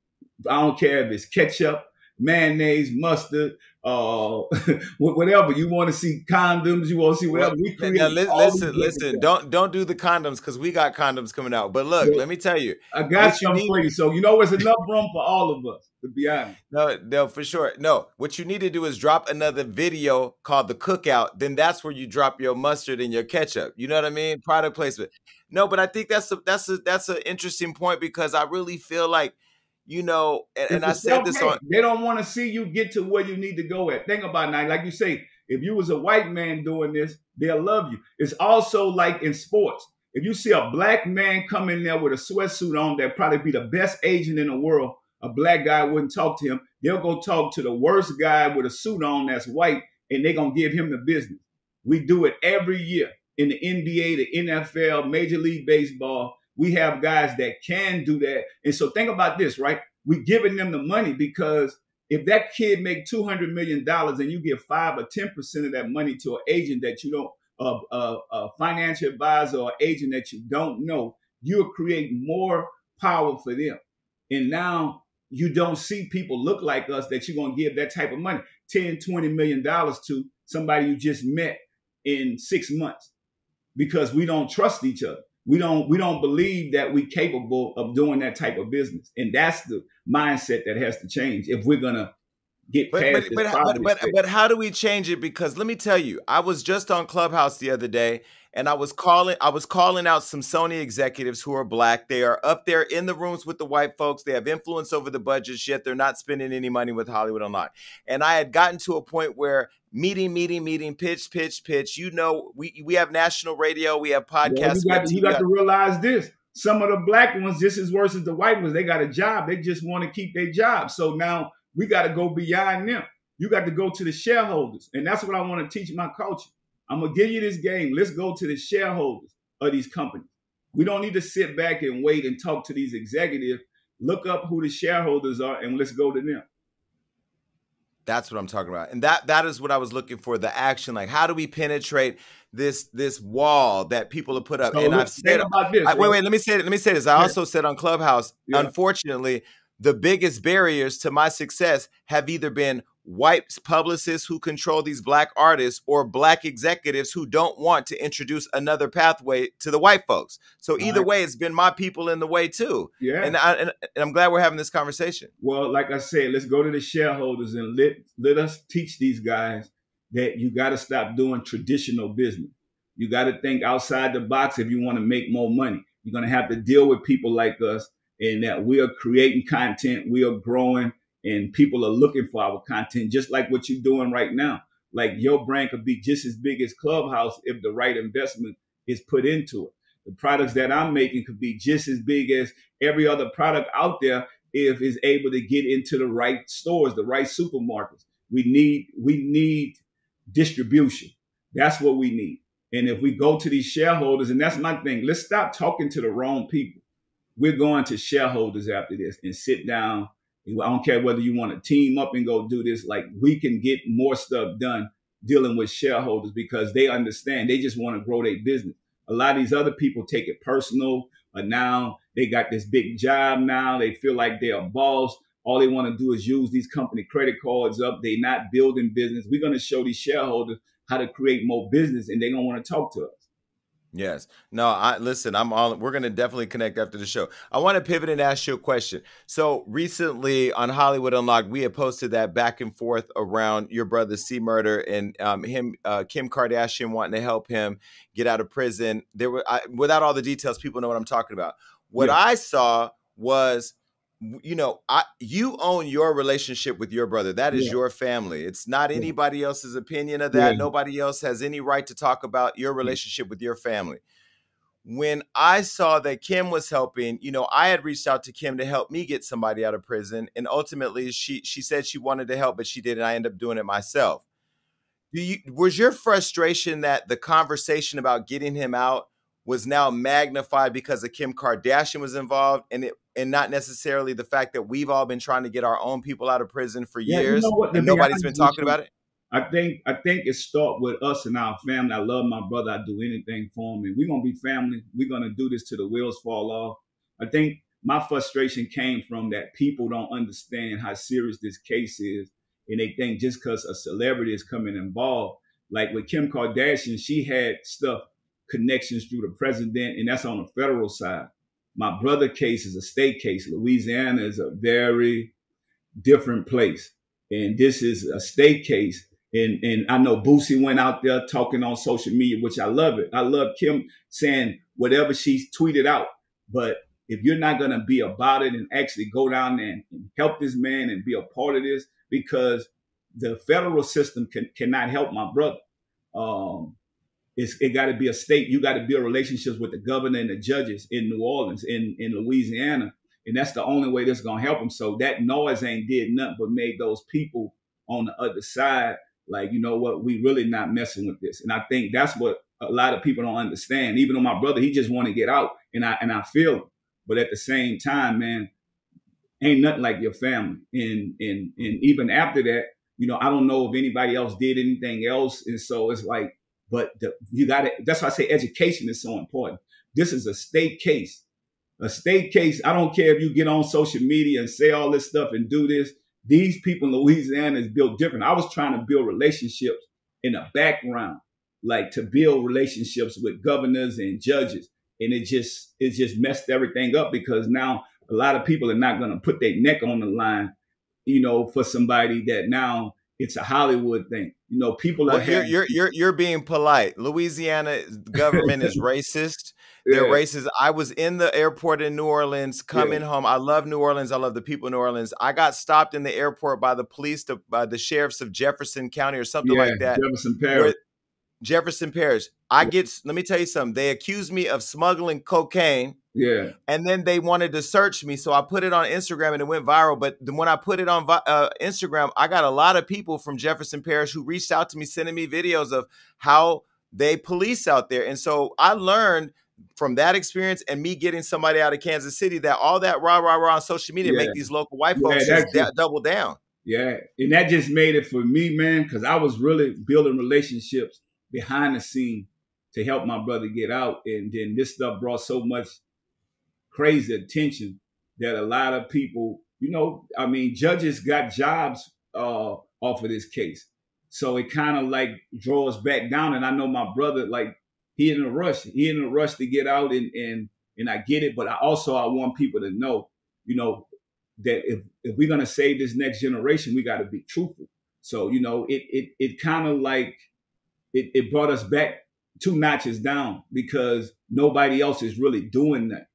Speaker 4: I don't care if it's ketchup, mayonnaise, mustard, uh, <laughs> whatever. You want to see condoms. You want to see whatever. We create
Speaker 1: Now, li-
Speaker 4: all
Speaker 1: listen, listen. Don't don't do the condoms because we got condoms coming out. But look,
Speaker 4: Yeah.
Speaker 1: let me tell you,
Speaker 4: I got
Speaker 1: you
Speaker 4: for you. So you know, there's enough room for all of us. To be honest.
Speaker 1: no, no, for sure. No, what you need to do is drop another video called the cookout. Then that's where you drop your mustard and your ketchup. You know what I mean? Product placement. No, but I think that's a that's a that's an interesting point because I really feel like, you know, and, and I said this on
Speaker 4: They don't want to see you get to where you need to go at. Think about it like you say, if you was a white man doing this, they'll love you. It's also like in sports. If you see a black man come in there with a sweatsuit on, that probably be the best agent in the world. A black guy wouldn't talk to him. They'll go talk to the worst guy with a suit on that's white, and they're gonna give him the business. We do it every year in the NBA, the NFL, Major League Baseball. We have guys that can do that. And so think about this, right? We're giving them the money because if that kid make two hundred million dollars and you give five or ten percent of that money to an agent that you don't, a, a, a financial advisor or agent that you don't know, you'll create more power for them. And now you don't see people look like us that you're going to give that type of money 10 20 million dollars to somebody you just met in six months because we don't trust each other we don't we don't believe that we're capable of doing that type of business and that's the mindset that has to change if we're gonna get
Speaker 1: but,
Speaker 4: past
Speaker 1: but, but, but, but, but how do we change it because let me tell you i was just on clubhouse the other day and I was calling I was calling out some Sony executives who are black. They are up there in the rooms with the white folks. They have influence over the budgets, yet they're not spending any money with Hollywood Unlocked. And I had gotten to a point where meeting, meeting, meeting, pitch, pitch, pitch. You know, we we have national radio, we have podcasts.
Speaker 4: Well, you got, you got to realize this. Some of the black ones, just as worse as the white ones, they got a job. They just want to keep their job. So now we got to go beyond them. You got to go to the shareholders. And that's what I want to teach my culture. I'm gonna give you this game. Let's go to the shareholders of these companies. We don't need to sit back and wait and talk to these executives. Look up who the shareholders are and let's go to them.
Speaker 1: That's what I'm talking about. And that that is what I was looking for, the action. Like how do we penetrate this this wall that people have put up?
Speaker 4: So
Speaker 1: and I've said
Speaker 4: about this.
Speaker 1: I, wait, wait, let me say it. Let me say this. I also said on Clubhouse,
Speaker 4: Yeah.
Speaker 1: unfortunately, the biggest barriers to my success have either been white publicists who control these black artists or black executives who don't want to introduce another pathway to the white folks. So either way, it's been my people in the way too.
Speaker 4: Yeah.
Speaker 1: And, I, and, and I'm glad we're having this conversation.
Speaker 4: Well, like I said, let's go to the shareholders and let let us teach these guys that you got to stop doing traditional business. You got to think outside the box if you want to make more money. You're going to have to deal with people like us, and that we are creating content, we are growing, and people are looking for our content, just like what you're doing right now. Like your brand could be just as big as Clubhouse if the right investment is put into it. The products that I'm making could be just as big as every other product out there if it's able to get into the right stores, the right supermarkets. We need we need distribution. That's what we need. And if we go to these shareholders, and that's my thing, let's stop talking to the wrong people. We're going to shareholders after this and sit down. I don't care whether you want to team up and go do this. Like we can get more stuff done dealing with shareholders because they understand. They just want to grow their business. A lot of these other people take it personal. But now they got this big job now. They feel like they're a boss. All they want to do is use these company credit cards up. They're not building business. We're going to show these shareholders how to create more business and they're going to want to talk to us.
Speaker 1: Yes. No, I listen, I'm all we're gonna definitely connect after the show. I want to pivot and ask you a question. So recently on Hollywood Unlocked, we had posted that back and forth around your brother C-Murder and um, him uh, Kim Kardashian wanting to help him get out of prison. There were I, without all the details, people know what I'm talking about. What
Speaker 4: Yeah.
Speaker 1: I saw was you know, I you own your relationship with your brother. That is
Speaker 4: Yeah.
Speaker 1: your family. It's not
Speaker 4: Yeah.
Speaker 1: anybody else's opinion of that.
Speaker 4: Yeah.
Speaker 1: Nobody else has any right to talk about your relationship with your family. When I saw that Kim was helping, you know, I had reached out to Kim to help me get somebody out of prison, and ultimately she she said she wanted to help, but she didn't. I ended up doing it myself. Do you was your frustration that the conversation about getting him out was now magnified because of Kim Kardashian was involved and it and not necessarily the fact that we've all been trying to get our own people out of prison for
Speaker 4: Yeah, you
Speaker 1: years
Speaker 4: know what,
Speaker 1: and nobody's been talking about it?
Speaker 4: I think I think it start with us and our family. I love my brother. I do anything for him, and we're gonna be family. We're gonna do this till the wheels fall off. I think my frustration came from that people don't understand how serious this case is, and they think just because a celebrity is coming involved, like with Kim Kardashian, she had stuff connections through the president, and that's on the federal side. My brother case is a state case. Louisiana is a very different place, and this is a state case. And and I know Boosie went out there talking on social media, which I love it. I love Kim saying whatever she's tweeted out. But if you're not gonna be about it and actually go down there and, and help this man and be a part of this, because the federal system can, cannot help my brother. Um, it's, it got to be a state. You got to build relationships with the governor and the judges in New Orleans, in in Louisiana, and that's the only way that's gonna help them. So that noise ain't did nothing but made those people on the other side like, you know what, we really not messing with this. And I think that's what a lot of people don't understand. Even though my brother, he just want to get out, and I and I feel. But at the same time, man, ain't nothing like your family. And and and even after that, you know, I don't know if anybody else did anything else. And so it's like, but the, you got to. That's why I say education is so important. This is a state case. A state case. I don't care if you get on social media and say all this stuff and do this. These people in Louisiana is built different. I was trying to build relationships in the background, like to build relationships with governors and judges, and it just it just messed everything up because now a lot of people are not going to put their neck on the line, you know, for somebody that now it's a Hollywood thing. You know, people are.
Speaker 1: Well, you're, you're you're you're being polite. Louisiana government is <laughs> racist. They're
Speaker 4: Yeah.
Speaker 1: racist. I was in the airport in New Orleans coming home. I love New Orleans. I love the people in New Orleans. I got stopped in the airport by the police, to, by the sheriffs of Jefferson County or something
Speaker 4: yeah,
Speaker 1: like that.
Speaker 4: Jefferson Parish.
Speaker 1: Jefferson Parish. I get. Let me tell you something. They accused me of smuggling cocaine.
Speaker 4: Yeah,
Speaker 1: and then they wanted to search me so i put it on instagram and it went viral but then when i put it on uh, instagram i got a lot of people from jefferson parish who reached out to me sending me videos of how they police out there and so i learned from that experience and me getting somebody out of kansas city that all that rah rah rah on social media
Speaker 4: Yeah.
Speaker 1: make these local white
Speaker 4: Yeah,
Speaker 1: folks
Speaker 4: that
Speaker 1: just
Speaker 4: just-
Speaker 1: double down
Speaker 4: yeah, and that just made it for me, man, because I was really building relationships behind the scene to help my brother get out, and then this stuff brought so much crazy attention that a lot of people, you know, I mean, judges got jobs uh, off of this case. So it kind of like draws back down. And I know my brother, like, he in a rush. He in a rush to get out and and and I get it. But I also I want people to know, you know, that if if we're gonna save this next generation, we gotta be truthful. So, you know, it it it kind of like it, it brought us back two notches down because nobody else is really doing that.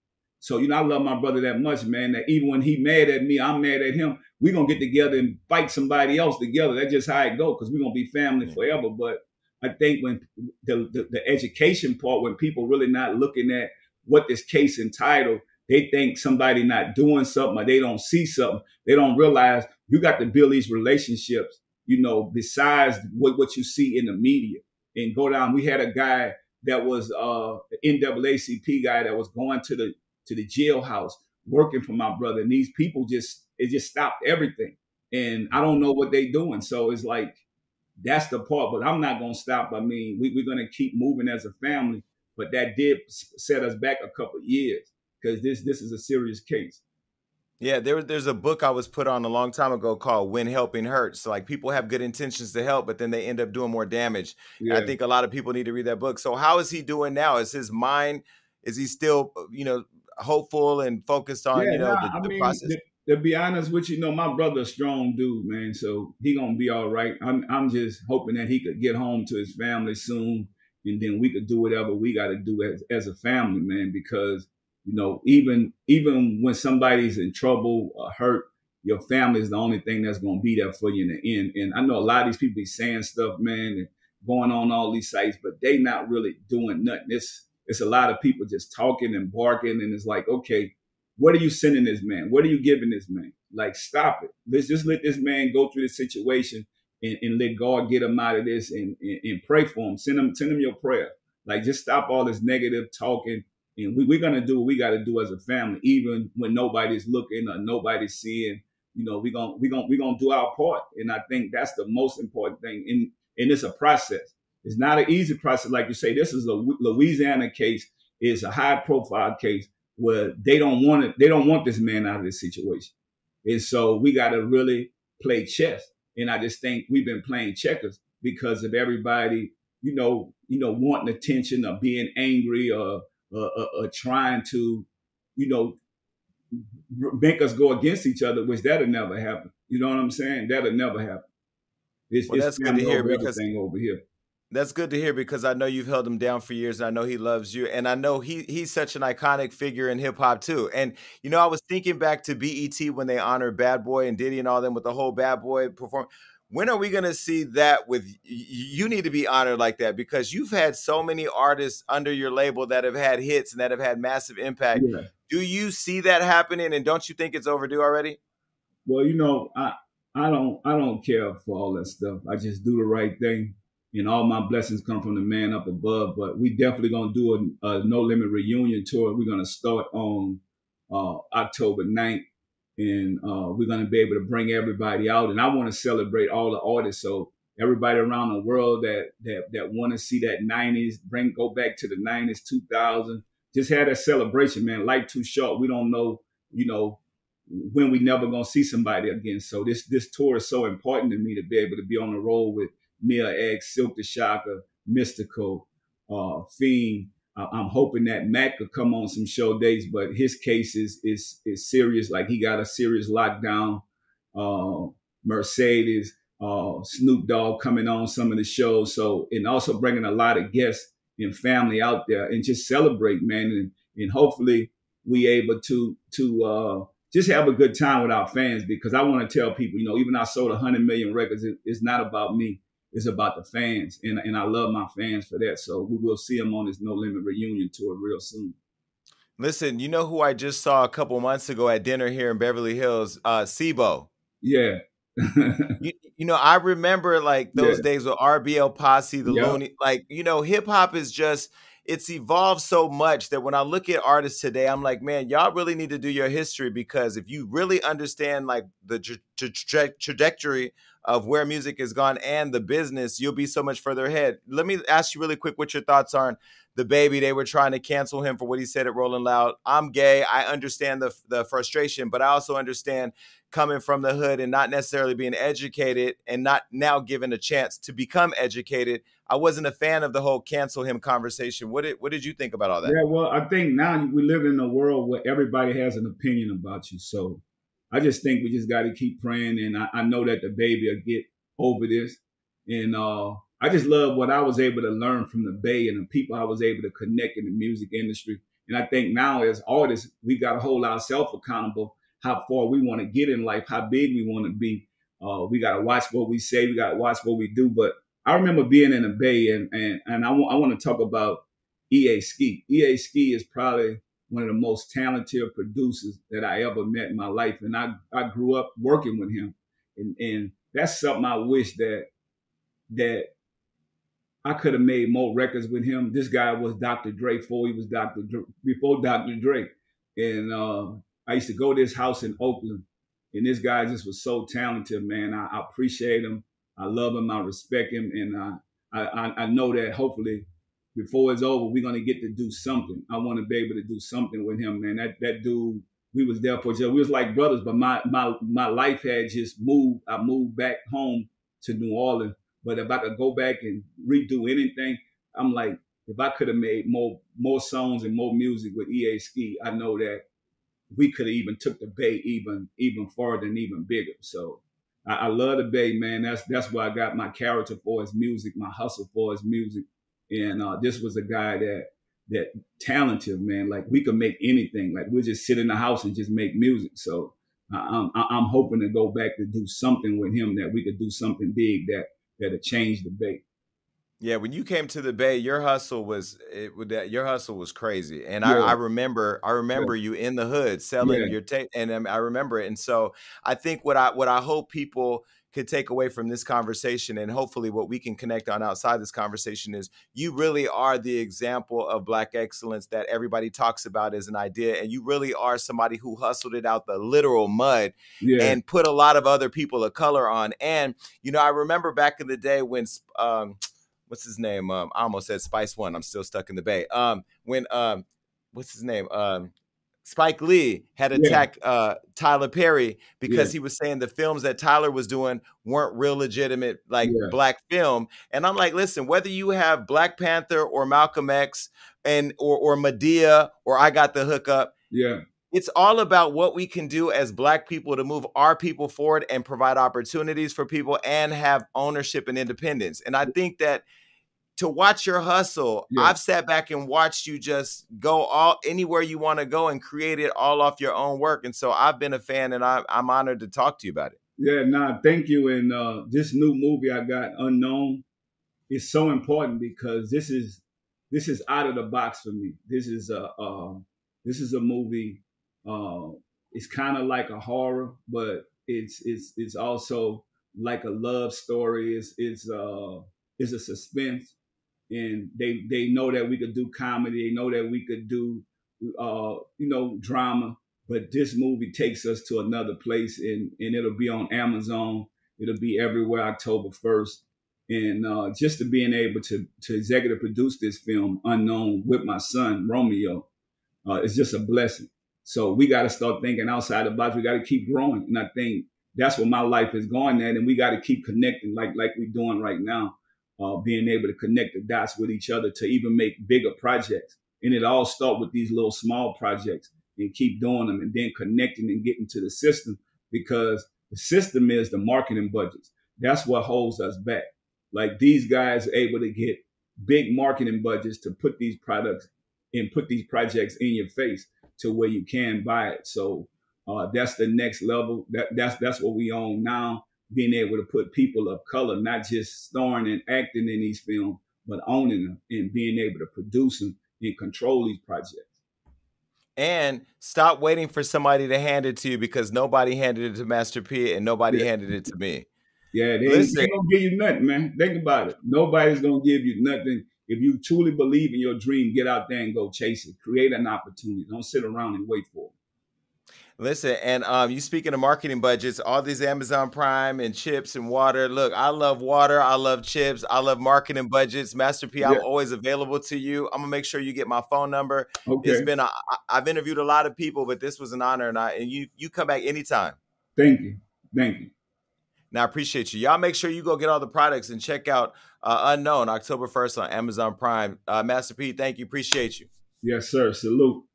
Speaker 4: So, you know, I love my brother that much, man, that even when he mad at me, I'm mad at him. We're gonna get together and fight somebody else together. That's just how it go, because we're gonna be family forever. But I think when the, the the education part, when people really not looking at what this case entitled, they think somebody not doing something or they don't see something. They don't realize you got to build these relationships, you know, besides what, what you see in the media. And go down. We had a guy that was uh NAACP guy that was going to the to the jailhouse working for my brother. And these people just it just stopped everything. And I don't know what they're doing. So it's like that's the part, but I'm not gonna stop. I mean, we, we're gonna keep moving as a family, but that did set us back a couple years because this this is a serious case.
Speaker 1: Yeah, there, there's a book I was put on a long time ago called When Helping Hurts. So Like people have good intentions to help, but then they end up doing more damage.
Speaker 4: Yeah.
Speaker 1: I think a lot of people need to read that book. So how is he doing now? Is his mind, is he still, uh, you know, hopeful and focused on, you know,
Speaker 4: nah,
Speaker 1: the,
Speaker 4: I
Speaker 1: the
Speaker 4: mean,
Speaker 1: process?
Speaker 4: To, to be honest with you, you know, my brother's a strong dude, man. So he gonna be all right. I'm I'm just hoping that he could get home to his family soon, and then we could do whatever we got to do as as a family, man. Because you know, even even when somebody's in trouble or hurt, your family is the only thing that's gonna be there for you in the end. And I know a lot of these people be saying stuff, man, and going on all these sites, but they not really doing nothing. It's it's a lot of people just talking and barking, and it's like, okay, what are you sending this man? What are you giving this man? Like, stop it. Let's just let this man go through the situation and, and let God get him out of this and, and, and pray for him. Send him, send him your prayer. Like, just stop all this negative talking. And we, we're gonna do what we gotta do as a family, even when nobody's looking or nobody's seeing. You know, we're gonna we're gonna we're gonna do our part. And I think that's the most important thing. And and it's a process. It's not an easy process, like you say. This is a Louisiana case. It's a high profile case where they don't want it. They don't want this man out of this situation, and so we got to really play chess. And I just think we've been playing checkers because of everybody, you know, you know, wanting attention or being angry or or, or, or trying to, you know, make us go against each other, which that'll never happen. You know what I'm saying? That'll never happen. It's,
Speaker 1: Well,
Speaker 4: it's
Speaker 1: that's good to hear because-
Speaker 4: over here.
Speaker 1: That's good to hear because I know you've held him down for years and I know he loves you. And I know he he's such an iconic figure in hip hop too. And you know, I was thinking back to BET when they honored Bad Boy and Diddy and all them with the whole Bad Boy perform. When are we gonna see that with you need to be honored like that because you've had so many artists under your label that have had hits and that have had massive impact.
Speaker 4: Yeah.
Speaker 1: Do you see that happening and don't you think it's overdue already?
Speaker 4: Well, you know, I I don't I don't care for all that stuff. I just do the right thing. and all my blessings come from the man up above. But we definitely gonna do a, a No Limit reunion tour. We're gonna start on uh, October 9th, and uh, we're gonna be able to bring everybody out. And I want to celebrate all the artists. So everybody around the world that that that want to see that 90s, bring go back to the 90s, 2000. Just had a celebration, man. Life too short. We don't know, you know, when we never gonna see somebody again. So this this tour is so important to me to be able to be on the road with Mia X, Silk the Shocker, Mystikal, uh, Fiend. Uh, I'm hoping that Mac could come on some show days, but his case is is is serious. Like he got a serious lockdown. Uh, Mercedes, uh, Snoop Dogg coming on some of the shows. So and also bringing a lot of guests and family out there and just celebrate, man. And, and hopefully we able to to uh, just have a good time with our fans because I want to tell people, you know, even I sold 100 million records, it, it's not about me. It's about the fans. And, and I love my fans for that. So we will see them on this No Limit reunion tour real soon.
Speaker 1: Listen, you know who I just saw a couple months ago at dinner here in Beverly Hills? Uh C-Bo.
Speaker 4: Yeah. <laughs>
Speaker 1: you, you know, I remember like those
Speaker 4: Yeah.
Speaker 1: days with RBL Posse, the. Looney. Like, you know, hip hop is just it's evolved so much that when I look at artists today, I'm like, man, y'all really need to do your history because if you really understand like the tra- tra- tra- trajectory of where music has gone and the business, you'll be so much further ahead. Let me ask you really quick what your thoughts are on DaBaby. They were trying to cancel him for what he said at Rolling Loud. I'm gay. I understand the the frustration, but I also understand coming from the hood and not necessarily being educated and not now given a chance to become educated. I wasn't a fan of the whole cancel him conversation. What did what did you think about all that?
Speaker 4: Yeah, well, I think now we live in a world where everybody has an opinion about you. So I just think we just got to keep praying. And I, I know that DaBaby will get over this. And uh, I just love what I was able to learn from the Bay and the people I was able to connect in the music industry. And I think now as artists, we got to hold ourselves accountable how far we want to get in life, how big we want to be. Uh, we got to watch what we say. We got to watch what we do. But I remember being in the Bay, and and and I want to talk about EA Ski. EA Ski is probably one of the most talented producers that I ever met in my life, and I I grew up working with him, and and that's something I wish that that I could have made more records with him. This guy was Dr. Dre before he was Dr. Before Dr. Dre, and uh, I used to go to his house in Oakland, and this guy just was so talented, man. I, I appreciate him. I love him. I respect him, and I, I I know that hopefully before it's over, we're gonna get to do something. I want to be able to do something with him, man. That that dude, we was there for each other. We was like brothers, but my my my life had just moved. I moved back home to New Orleans. But if I could go back and redo anything, I'm like, if I could have made more more songs and more music with EA Ski, I know that we could have even took the Bay even even farther and even bigger. So I, I love the Bay, man. That's that's why I got my character for his music, my hustle for his music. And uh, this was a guy that that talented, man. Like we could make anything. Like we just sit in the house and just make music. So I'm I'm hoping to go back to do something with him that we could do something big that that'll change the Bay.
Speaker 1: Yeah, when you came to the Bay, your hustle was it would that your hustle was crazy, and
Speaker 4: Yeah.
Speaker 1: I, I remember I remember you in the hood selling
Speaker 4: Yeah.
Speaker 1: your tape, and um, I remember it. And so I think what I what I hope people could take away from this conversation, and hopefully what we can connect on outside this conversation is you really are the example of Black excellence that everybody talks about as an idea, and you really are somebody who hustled it out the literal mud
Speaker 4: Yeah,
Speaker 1: and put a lot of other people of color on. And you know, I remember back in the day when um, what's his name? Um, I almost said Spice One. I'm still stuck in the Bay. Um, when um, what's his name? Um, Spike Lee had
Speaker 4: Yeah.
Speaker 1: attacked uh, Tyler Perry because
Speaker 4: Yeah.
Speaker 1: he was saying the films that Tyler was doing weren't real legitimate, like
Speaker 4: Yeah.
Speaker 1: black film. And I'm like, listen, whether you have Black Panther or Malcolm X and or or Madea or I Got the Hookup,
Speaker 4: yeah,
Speaker 1: it's all about what we can do as black people to move our people forward and provide opportunities for people and have ownership and independence. And I think that to watch your hustle,
Speaker 4: Yeah.
Speaker 1: I've sat back and watched you just go all anywhere you want to go and create it all off your own work. And so I've been a fan and I, I'm honored to talk to you about it.
Speaker 4: yeah. Nah, thank you. And uh, this new movie I got, Unknown, is so important because this is this is out of the box for me. This is a uh, this is a movie. Uh, it's kind of like a horror, but it's it's it's also like a love story. It's it's uh is a suspense, and they they know that we could do comedy. They know that we could do, uh, you know, drama. But this movie takes us to another place, and and it'll be on Amazon. It'll be everywhere October first, and uh, just to being able to to executive produce this film, Unknown, with my son Romeo, uh, is just a blessing. So we got to start thinking outside the box. We got to keep growing, and I think that's where my life is going at, and we got to keep connecting, like like we're doing right now, uh, being able to connect the dots with each other to even make bigger projects. And it all start with these little small projects and keep doing them, and then connecting and getting to the system because the system is the marketing budgets. That's what holds us back. Like these guys are able to get big marketing budgets to put these products and put these projects in your face to where you can buy it. So uh, that's the next level. That that's that's what we own now. Being able to put people of color, not just starring and acting in these films, but owning them and being able to produce them and control these projects.
Speaker 1: And stop waiting for somebody to hand it to you because nobody handed it to Master P and nobody
Speaker 4: Yeah.
Speaker 1: handed it to me.
Speaker 4: Yeah, they
Speaker 1: Listen.
Speaker 4: ain't gonna give you nothing, man. Think about it. Nobody's gonna give you nothing. If you truly believe in your dream, get out there and go chase it. Create an opportunity. Don't sit around and wait for it.
Speaker 1: Listen, and um, you speaking of marketing budgets, all these Amazon Prime and chips and water. Look, I love water. I love chips. I love marketing budgets. Master P, I'm
Speaker 4: Yeah.
Speaker 1: always available to you. I'm gonna make sure you get my phone number.
Speaker 4: Okay.
Speaker 1: It's been a, I've interviewed a lot of people, but this was an honor, and I and you you come back anytime.
Speaker 4: Thank you. Thank you.
Speaker 1: Now I appreciate you. Y'all make sure you go get all the products and check out uh, Unknown October 1st on Amazon Prime. Uh, Master P, thank you. Appreciate you.
Speaker 4: Yes, sir. Salute.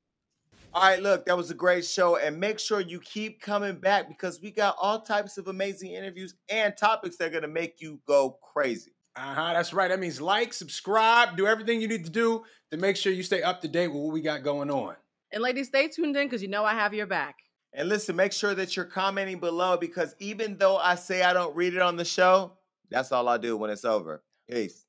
Speaker 1: All right, look, that was a great show. And make sure you keep coming back because we got all types of amazing interviews and topics that are going to make you go crazy.
Speaker 2: Uh huh. That's right. That means like, subscribe, do everything you need to do to make sure you stay up to date with what we got going on.
Speaker 3: And ladies, stay tuned in because you know I have your back.
Speaker 1: And listen, make sure that you're commenting below because even though I say I don't read it on the show, that's all I do when it's over. Peace.